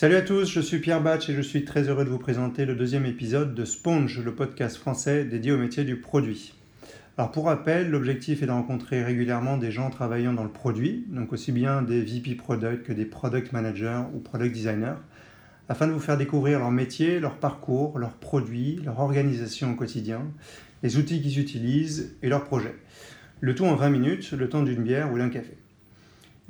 Salut à tous, je suis Pierre Batch et je suis très heureux de vous présenter le deuxième épisode de Sponge, le podcast français dédié au métier du produit. Alors pour rappel, l'objectif est de rencontrer régulièrement des gens travaillant dans le produit, donc aussi bien des VP Product que des Product Managers ou Product Designers, afin de vous faire découvrir leur métier, leur parcours, leurs produits, leur organisation au quotidien, les outils qu'ils utilisent et leurs projets. Le tout en 20 minutes, le temps d'une bière ou d'un café.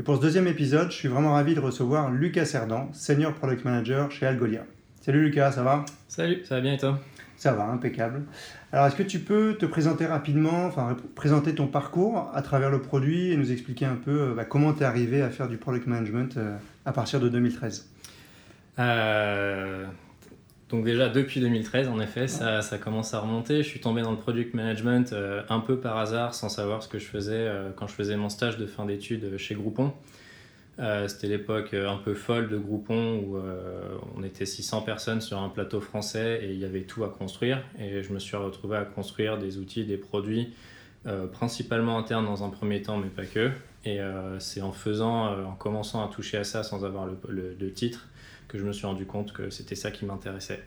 Et pour ce deuxième épisode, je suis vraiment ravi de recevoir Lucas Cerdan, Senior Product Manager chez Algolia. Salut Lucas, ça va? Salut, ça va bien et toi? Ça va, impeccable. Alors est-ce que tu peux te présenter rapidement, enfin présenter ton parcours à travers le produit et nous expliquer un peu euh, bah, comment tu es arrivé à faire du product management euh, à partir de 2013 euh, donc déjà depuis 2013, en effet, ça, ça, commence à remonter. Je suis tombé dans le product management euh, un peu par hasard, sans savoir ce que je faisais euh, quand je faisais mon stage de fin d'études chez Groupon. Euh, c'était l'époque un peu folle de Groupon où on était 600 personnes sur un plateau français et il y avait tout à construire. Et je me suis retrouvé à construire des outils, des produits, principalement internes dans un premier temps, mais pas que. Et c'est en faisant, en commençant à toucher à ça sans avoir le, le titre, que je me suis rendu compte que c'était ça qui m'intéressait.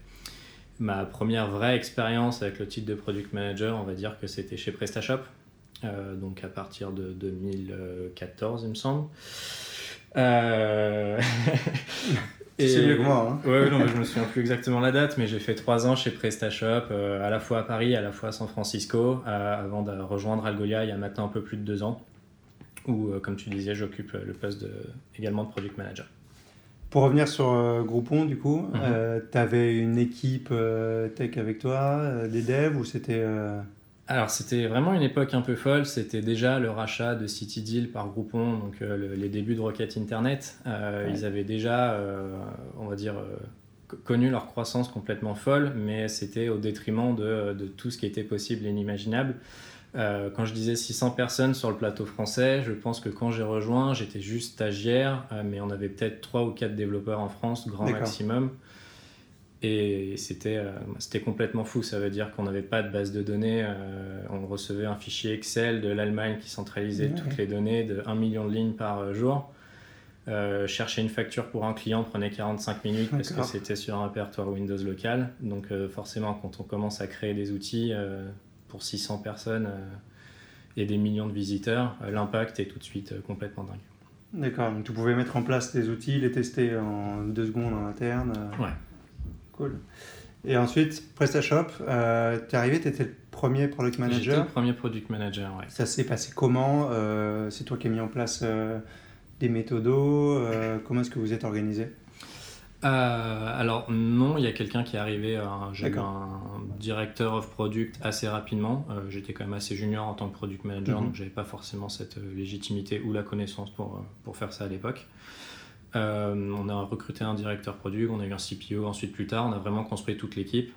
Ma première vraie expérience avec le titre de product manager, on va dire que c'était chez PrestaShop, euh, donc à partir de 2014, il me semble. Euh... C'est mieux que moi. Hein. Ouais, non, je me souviens plus exactement la date, mais j'ai fait trois ans chez PrestaShop, euh, à la fois à Paris, à la fois à San Francisco, euh, avant de rejoindre Algolia il y a maintenant un peu plus de deux ans, où, comme tu disais, j'occupe le poste de, également de product manager. Pour revenir sur euh, Groupon, du coup, mhm. euh, tu avais une équipe euh, tech avec toi, des devs, ou c'était... Alors, c'était vraiment une époque un peu folle. C'était déjà le rachat de CityDeal par Groupon, donc les débuts de Rocket Internet. Ils avaient déjà, on va dire, connu leur croissance complètement folle, mais c'était au détriment de, de, tout ce qui était possible et inimaginable. Euh, quand je disais 600 personnes sur le plateau français, je pense que quand j'ai rejoint, j'étais juste stagiaire, euh, mais on avait peut-être 3 ou 4 développeurs en France, grand maximum. Et c'était euh, c'était complètement fou. Ça veut dire qu'on n'avait pas de base de données. on recevait un fichier Excel de l'Allemagne qui centralisait toutes les données de 1 million de lignes par jour. chercher une facture pour un client prenait 45 minutes parce que c'était sur un répertoire Windows local. Donc forcément, quand on commence à créer des outils, pour 600 personnes euh, et des millions de visiteurs, euh, l'impact est tout de suite euh, complètement dingue. D'accord, donc tu pouvais mettre en place des outils, les tester en deux secondes en interne. Ouais. Cool. Et ensuite, PrestaShop, euh, tu es arrivé, tu étais le premier product manager. J'étais le premier product manager, ouais. Ça s'est passé comment C'est toi qui as mis en place des méthodos Comment est-ce que vous êtes organisé? Alors non, il y a quelqu'un qui est arrivé, j'ai eu un directeur of product assez rapidement. Euh, j'étais quand même assez junior en tant que product manager, donc mhm. donc j'avais pas forcément cette légitimité ou la connaissance pour, pour faire ça à l'époque. on a recruté un directeur product, on a eu un CPO, ensuite plus tard on a vraiment construit toute l'équipe.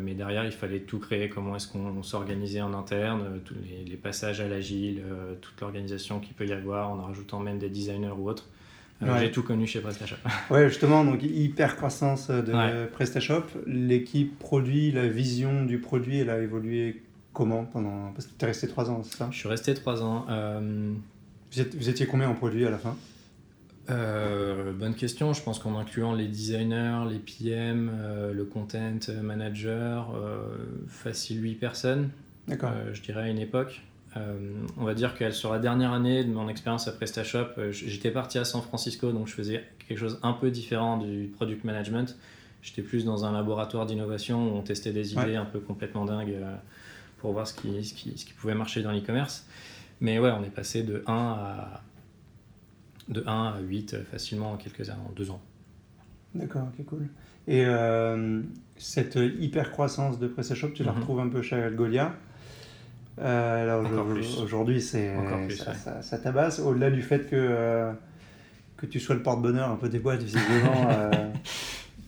mais derrière il fallait tout créer, comment est-ce qu'on s'organisait en interne, tous les, les passages à l'agile, toute l'organisation qu'il peut y avoir en rajoutant même des designers ou autres. J'ai tout connu chez PrestaShop. ouais, justement, donc hyper croissance de PrestaShop. L'équipe produit, la vision du produit, elle a évolué comment pendant Parce que tu es resté trois ans, c'est ça? Je suis resté trois ans. Euh, vous, étiez combien en produit à la fin? Euh, bonne question. Je pense qu'en incluant les designers, les PM, euh, le content manager, facile 8 personnes. D'accord. je dirais à une époque. Euh, on va dire que sur la dernière année de mon expérience à PrestaShop, euh, j'étais parti à San Francisco, donc je faisais quelque chose un peu différent du product management. J'étais plus dans un laboratoire d'innovation où on testait des idées un peu complètement dingues euh, pour voir ce qui, ce qui, pouvait marcher dans l'e-commerce. Mais ouais, on est passé de 1 à, de 1 à 8 facilement en quelques en deux ans. D'accord, ok, cool. Et cette hyper croissance de PrestaShop, tu la mhm. retrouves un peu chez Algolia. Euh, aujourd'hui, c'est ça, ça, tabasse. Au-delà du fait que, euh, que tu sois le porte-bonheur un peu des boîtes, visiblement, euh,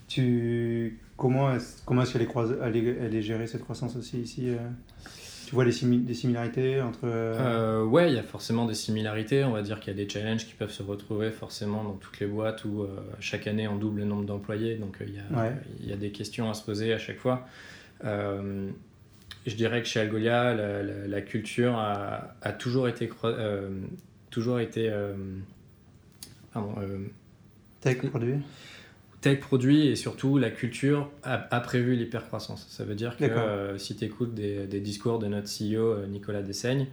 tu, comment est-ce comment est qu'elle est, elle est, gérée cette croissance aussi ici Tu vois des similarités entre. ouais, il y a forcément des similarités. On va dire qu'il y a des challenges qui peuvent se retrouver forcément dans toutes les boîtes où chaque année on double le nombre d'employés. Donc il y, a, il y, a des questions à se poser à chaque fois je dirais que chez Algolia, la, culture a, toujours été. Euh, toujours été euh, pardon, euh, Tech produit tech produit et surtout la culture a, prévu l'hypercroissance. Ça veut dire que si tu écoutes des, des, discours de notre CEO Nicolas Dessaigne,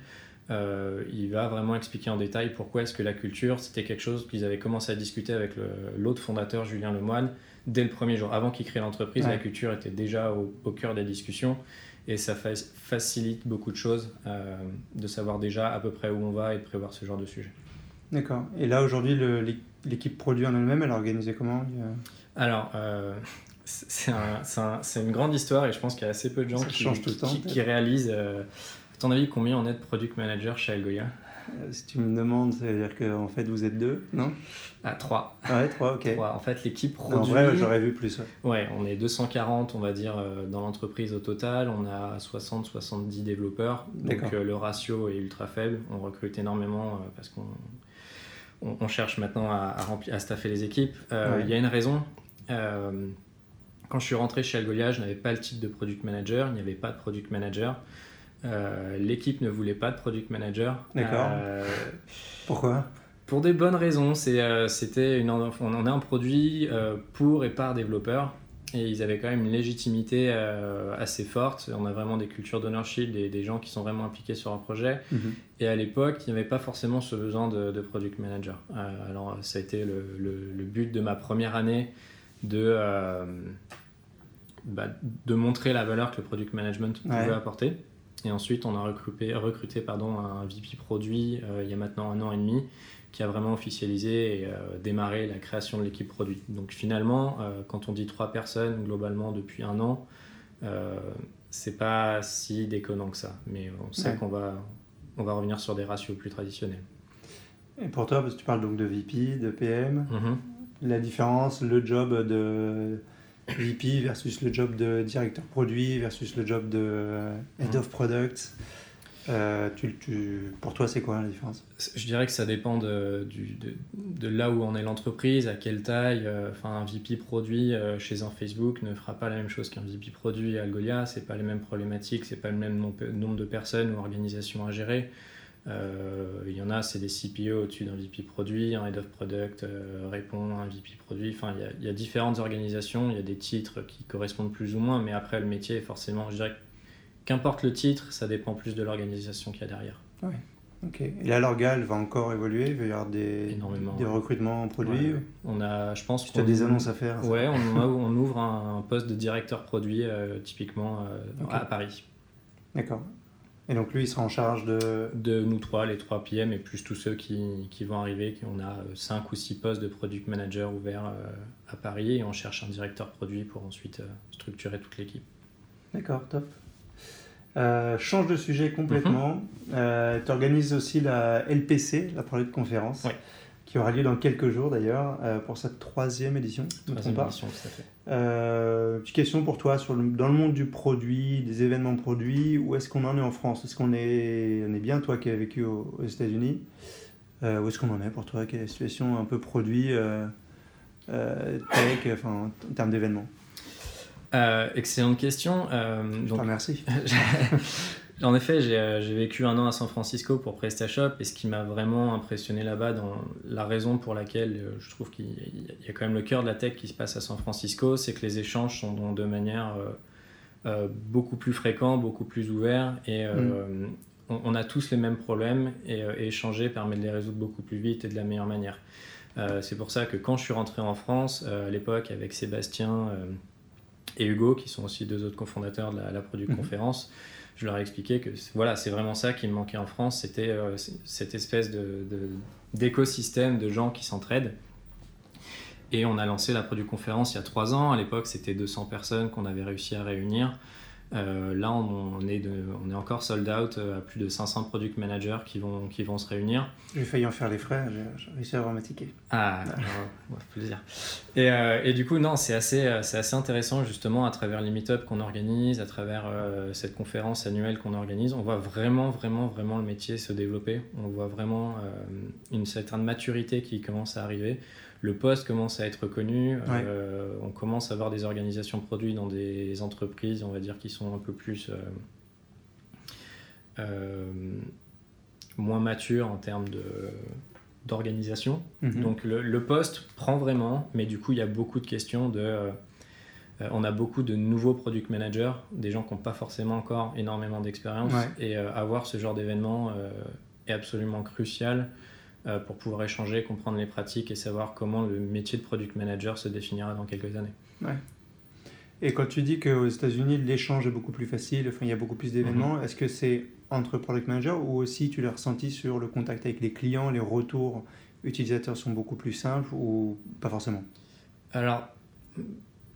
euh, il va vraiment expliquer en détail pourquoi est-ce que la culture, c'était quelque chose qu'ils avaient commencé à discuter avec l'autre fondateur, Julien Lemoine, dès le premier jour. Avant qu'il crée l'entreprise, la culture était déjà au, cœur des discussions et ça facilite beaucoup de choses euh, de savoir déjà à peu près où on va et de prévoir ce genre de sujet. D'accord. Et là, aujourd'hui, l'équipe produit en elle-même, elle est organisée comment Alors, euh, c'est une grande histoire et je pense qu'il y a assez peu de gens qui, qui, réalisent ton avis, combien on est de product manager chez Algolia? euh, si tu me demandes, ça veut dire qu'en fait vous êtes deux, non? Ah, trois. Ah ouais, trois, ok. En fait, l'équipe produit. En vrai, j'aurais vu plus. Ouais. on est 240, on va dire, euh, dans l'entreprise au total. On a 60-70 développeurs. Donc euh, le ratio est ultra faible. On recrute énormément parce qu'on on, cherche maintenant à, remplir, à staffer les équipes. Il y a une raison. quand je suis rentré chez Algolia, je n'avais pas le titre de product manager, il n'y avait pas de product manager. Euh, l'équipe ne voulait pas de product manager. D'accord. Euh, Pourquoi? Pour des bonnes raisons. Euh, c'était une, on en a un produit pour et par développeurs. Et ils avaient quand même une légitimité assez forte. On a vraiment des cultures d'ownership, des, des, gens qui sont vraiment impliqués sur un projet. Mhm. Et à l'époque, il n'y avait pas forcément ce besoin de, product manager. alors, ça a été le, le, but de ma première année de, bah, de montrer la valeur que le product management pouvait apporter. Et ensuite, on a recruté, recruté pardon, un VP produit euh, il y a maintenant un an et demi qui a vraiment officialisé et euh, démarré la création de l'équipe produit. Donc finalement, euh, quand on dit trois personnes globalement depuis un an, c'est pas si déconnant que ça. Mais on sait qu'on va, on va revenir sur des ratios plus traditionnels. Et pour toi, parce que tu parles donc de VP, de PM, mm-hmm. la différence, le job de VP versus le job de directeur produit versus le job de euh, head of product. Euh, tu, tu, pour toi, c'est quoi la différence? Je dirais que ça dépend de, du, de, de là où en est l'entreprise, à quelle taille. Euh, enfin, un VP produit chez un Facebook ne fera pas la même chose qu'un VP produit à Algolia. C'est pas les mêmes problématiques, c'est pas le même nombre de personnes ou organisations à gérer. Euh, il y en a, c'est des CPO au-dessus d'un VP produit, un Head of Product euh, répond à un VP produit. Enfin, il y, a, différentes organisations, il y a des titres qui correspondent plus ou moins, mais après, le métier, forcément, je dirais qu'importe le titre, ça dépend plus de l'organisation qu'il y a derrière. Oui. Ok. Et là, l'orgal va encore évoluer Il va y avoir des, des recrutements en produit On a, je pense. Tu as des annonces à faire Ouais, on, on, ouvre un, poste de directeur produit, euh, typiquement à Paris. D'accord. Et donc lui, il sera en charge de... De nous trois, les trois PM, et plus tous ceux qui, qui vont arriver. On a euh, cinq ou six postes de product manager ouverts euh, à Paris, et on cherche un directeur produit pour ensuite euh, structurer toute l'équipe. D'accord, top. change de sujet complètement. Mhm. tu organises aussi la LPC, la Product Conférence. Oui qui aura lieu dans quelques jours d'ailleurs, euh, pour cette troisième édition. Troisième édition, tout à fait. Euh, petite question pour toi, sur le, dans le monde du produit, des événements produits, où est-ce qu'on en est en France? Est-ce qu'on est, on est bien, toi qui as vécu aux, États-Unis? Euh, Où est-ce qu'on en est pour toi? Quelle est la situation un peu produit, tech, enfin, en termes d'événements? Excellente question. Je te remercie. En effet, euh, j'ai vécu un an à San Francisco pour PrestaShop et ce qui m'a vraiment impressionné là-bas, dans la raison pour laquelle euh, je trouve qu'il y a quand même le cœur de la tech qui se passe à San Francisco, c'est que les échanges sont de manière euh, beaucoup plus fréquents, beaucoup plus ouverts et mm. on, a tous les mêmes problèmes et, échanger permet de les résoudre beaucoup plus vite et de la meilleure manière. c'est pour ça que quand je suis rentré en France, à l'époque avec Sébastien et Hugo, qui sont aussi deux autres cofondateurs de la, la Product mm-hmm. Conférence, je leur ai expliqué que voilà, c'est vraiment ça qui me manquait en France, c'était euh, cette espèce d'écosystème de, de, gens qui s'entraident. Et on a lancé la Produit Conférence il y a trois ans. À l'époque, c'était 200 personnes qu'on avait réussi à réunir. Euh, là, on, est on est encore sold out euh, à plus de 500 product managers qui vont, qui vont se réunir. J'ai failli en faire les frais, j'ai réussi à avoir ma ticket. Ah, plaisir. Et, euh, et, du coup, non, c'est assez, assez intéressant justement à travers les meet qu'on organise, à travers cette conférence annuelle qu'on organise. On voit vraiment, vraiment, vraiment le métier se développer. On voit vraiment une certaine maturité qui commence à arriver le poste commence à être connu. Euh, on commence à avoir des organisations produits dans des entreprises, on va dire, qui sont un peu plus euh, euh, moins matures en termes de d'organisation. Mhm. Donc le, le poste prend vraiment, mais du coup il y a beaucoup de questions de... on a beaucoup de nouveaux product managers, des gens qui n'ont pas forcément encore énormément d'expérience, Ouais. et euh, avoir ce genre d'événement euh, est absolument crucial euh, pour pouvoir échanger, comprendre les pratiques et savoir comment le métier de product manager se définira dans quelques années. Et quand tu dis qu'aux États-Unis, l'échange est beaucoup plus facile, enfin, il y a beaucoup plus d'événements, Mhm. est-ce que c'est entre product managers ou aussi tu l'as ressenti sur le contact avec les clients, les retours utilisateurs sont beaucoup plus simples ou pas forcément? Alors,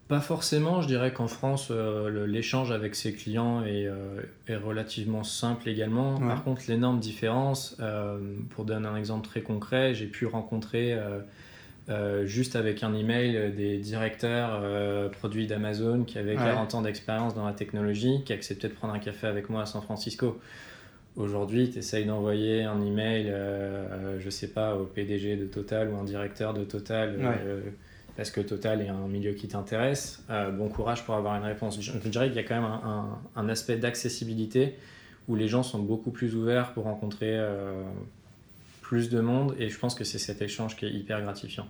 pas forcément, je dirais qu'en France, euh, l'échange avec ses clients est, euh, est relativement simple également. Ouais. Par contre, l'énorme différence, euh, pour donner un exemple très concret, j'ai pu rencontrer juste avec un email des directeurs produits d'Amazon qui avaient Ouais. 40 ans d'expérience dans la technologie, qui acceptaient de prendre un café avec moi à San Francisco. Aujourd'hui, tu essayes d'envoyer un email, je sais pas, au PDG de Total ou un directeur de Total, parce que Total est un milieu qui t'intéresse. Euh, bon courage pour avoir une réponse. Je, je dirais qu'il y a quand même un, un- un aspect d'accessibilité où les gens sont beaucoup plus ouverts pour rencontrer euh, plus de monde, et je pense que c'est cet échange qui est hyper gratifiant.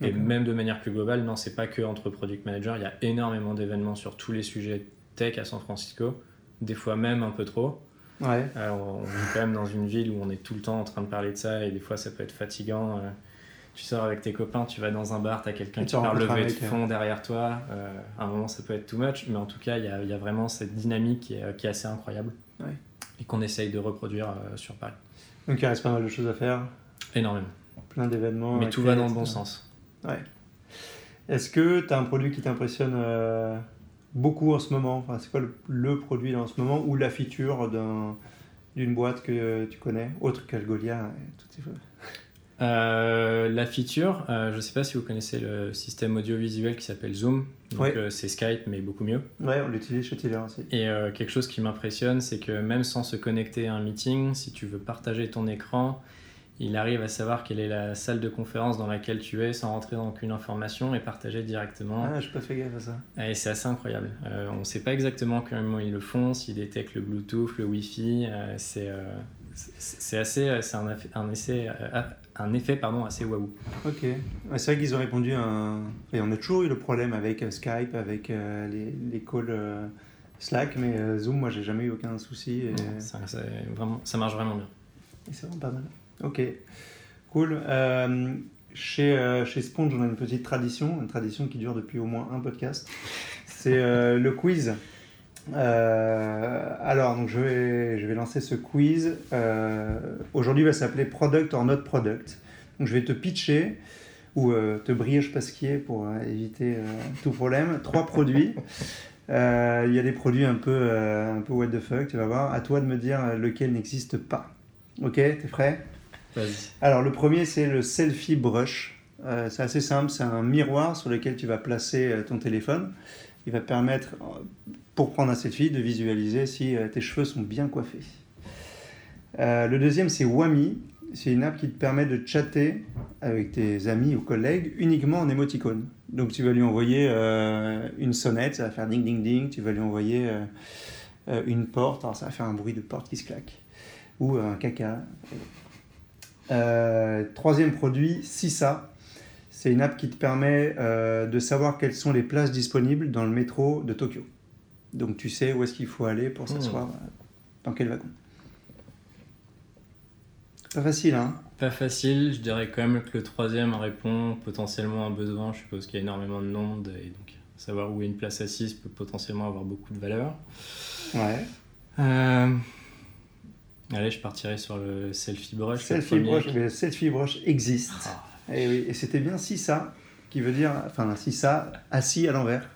Et même de manière plus globale, non, c'est pas que entre product managers, il y a énormément d'événements sur tous les sujets tech à San Francisco, des fois même un peu trop. Ouais. On vit quand même dans une ville où on est tout le temps en train de parler de ça et des fois ça peut être fatigant. Euh, tu sors avec tes copains, tu vas dans un bar, tu as quelqu'un qui parle lever de fond derrière toi. Euh, à un moment ça peut être too much, mais en tout cas il y a, il y a vraiment cette dynamique qui est, qui est assez incroyable Ouais. et qu'on essaye de reproduire euh, sur Paris. Donc il reste pas mal de choses à faire, Énormément. plein d'événements. Mais tout va dans le bon sens. Ouais. Est-ce que tu as un produit qui t'impressionne euh, beaucoup en ce moment? Enfin, C'est quoi le, le produit en ce moment ou la feature d'un- d'une boîte que tu connais, autre qu'Algolia et toutes ces choses? Euh, la feature, euh, je ne sais pas si vous connaissez le système audiovisuel qui s'appelle Zoom. Donc Ouais. euh, c'est Skype, mais beaucoup mieux. Ouais, on l'utilise chez Tiller aussi. Et quelque chose qui m'impressionne, c'est que même sans se connecter à un meeting, si tu veux partager ton écran, il arrive à savoir quelle est la salle de conférence dans laquelle tu es sans rentrer dans aucune information et partager directement. Ah, j'ai pas fait gaffe à ça. Et c'est assez incroyable. On ne sait pas exactement comment ils le font, s'ils détectent le Bluetooth, le Wi-Fi. c'est assez, c'est un, essai, un effet pardon, assez waouh. Ok. C'est vrai qu'ils ont répondu à un. Et on a toujours eu le problème avec euh, Skype, avec euh, les, les calls euh, Slack, mais Zoom, moi, j'ai jamais eu aucun souci. Et, Ça, vraiment, ça marche vraiment bien. et c'est vraiment pas mal. Ok. Cool. Euh, chez, euh, chez Sponge, on a une petite tradition, une tradition qui dure depuis au moins un podcast. C'est euh, le quiz. Euh, alors, donc je vais, je vais lancer ce quiz. Euh, Aujourd'hui, il va s'appeler Product or Not Product. Donc, je vais te pitcher ou euh, te brioche pasquier pour euh, éviter euh, tout problème. Trois produits. Il y a des produits un peu, un peu what the fuck, tu vas voir. À toi de me dire lequel n'existe pas. Ok, t'es prêt? Vas-y. alors le premier c'est le selfie brush. C'est assez simple, c'est un miroir sur lequel tu vas placer ton téléphone. Il va permettre, pour prendre un selfie, de visualiser si euh, tes cheveux sont bien coiffés. Euh, le deuxième c'est Wami. C'est une app qui te permet de chatter avec tes amis ou collègues uniquement en émoticône. Donc tu vas lui envoyer euh, une sonnette, ça va faire ding ding ding. Tu vas lui envoyer une porte, alors ça va faire un bruit de porte qui se claque. Ou un caca. Troisième produit, Sisa. C'est une app qui te permet de savoir quelles sont les places disponibles dans le métro de Tokyo. Donc tu sais où est-ce qu'il faut aller pour s'asseoir, euh, dans quel wagon. Pas facile, hein Pas facile, je dirais quand même que le troisième répond potentiellement à un besoin. Je suppose qu'il y a énormément de monde et donc savoir où est une place assise peut potentiellement avoir beaucoup de valeur. Ouais. Euh, Allez, je partirai sur le selfie brush. Selfie brush, mais le selfie brush existe. Ah, Et oui, et c'était bien Sisa, qui veut dire, enfin Sisa, assis à l'envers,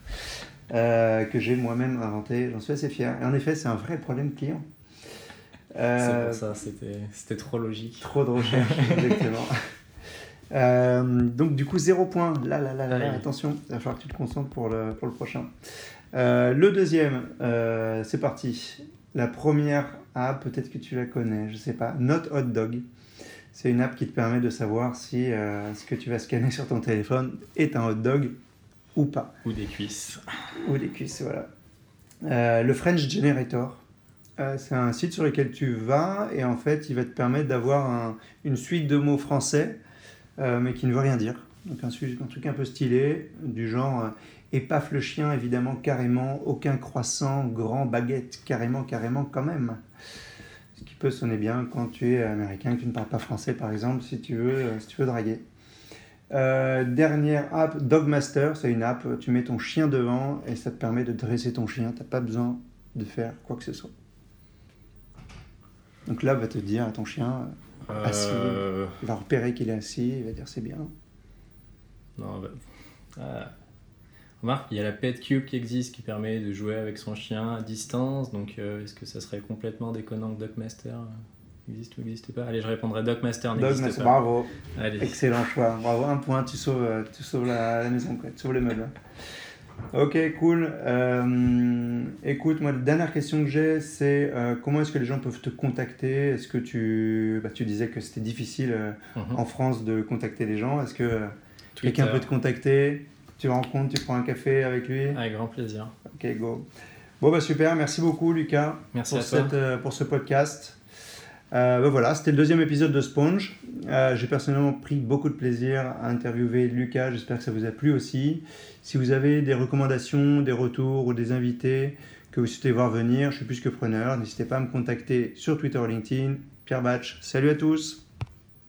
euh, que j'ai moi-même inventé. J'en suis assez fier. Et en effet, c'est un vrai problème client. c'est Euh, pour ça, c'était trop logique. Trop de recherche, exactement. Euh, donc du coup, zéro point. Là, là, là, là, attention, il va falloir que tu te concentres pour le, pour le prochain. Euh, le deuxième, euh, c'est parti. La première app, peut-être que tu la connais, je sais pas. Not Hot Dog. C'est une app qui te permet de savoir si euh, ce que tu vas scanner sur ton téléphone est un hot dog ou pas. Ou des cuisses. Ou des cuisses, voilà. Euh, le French Generator. euh, c'est un site sur lequel tu vas et en fait, il va te permettre d'avoir une suite de mots français, euh, mais qui ne veut rien dire. Donc un, un truc un peu stylé, du genre épaf le chien, évidemment, carrément, aucun croissant, grand baguette, carrément, carrément, quand même. Ce qui peut sonner bien quand tu es américain, que tu ne parles pas français, par exemple, si tu veux, si tu veux draguer. Euh, dernière app, Dogmaster, c'est une app, tu mets ton chien devant et ça te permet de dresser ton chien, tu n'as pas besoin de faire quoi que ce soit. Donc là, va te dire à ton chien, euh, assis, il va repérer qu'il est assis, il va dire c'est bien. Non, bah... Ah. Remarque, il y a la Pet Cube qui existe qui permet de jouer avec son chien à distance, donc euh, est-ce que ça serait complètement déconnant que Dogmaster Existe ou n'existe pas Allez, je répondrai Dogmaster n'existe pas. Bravo. Excellent choix. Bravo, un point, tu sauves, euh, tu sauves la, maison, quoi. tu sauves les meubles. Ok, cool. Euh, écoute, moi, la dernière question que j'ai, c'est euh, comment est-ce que les gens peuvent te contacter? Est-ce que tu, bah, tu disais que c'était difficile mhm. en France de contacter les gens Est-ce que quelqu'un peut te contacter? Tu rencontres, tu prends un café avec lui? Avec grand plaisir. Ok, go. Bon, bah super. Merci beaucoup, Lucas, Merci pour, cette, pour ce podcast. Euh, ben voilà, c'était le deuxième épisode de Sponge. Euh, j'ai personnellement pris beaucoup de plaisir à interviewer Lucas. J'espère que ça vous a plu aussi. Si vous avez des recommandations, des retours ou des invités que vous souhaitez voir venir, je suis plus que preneur. N'hésitez pas à me contacter sur Twitter ou LinkedIn. Pierre Batch, salut à tous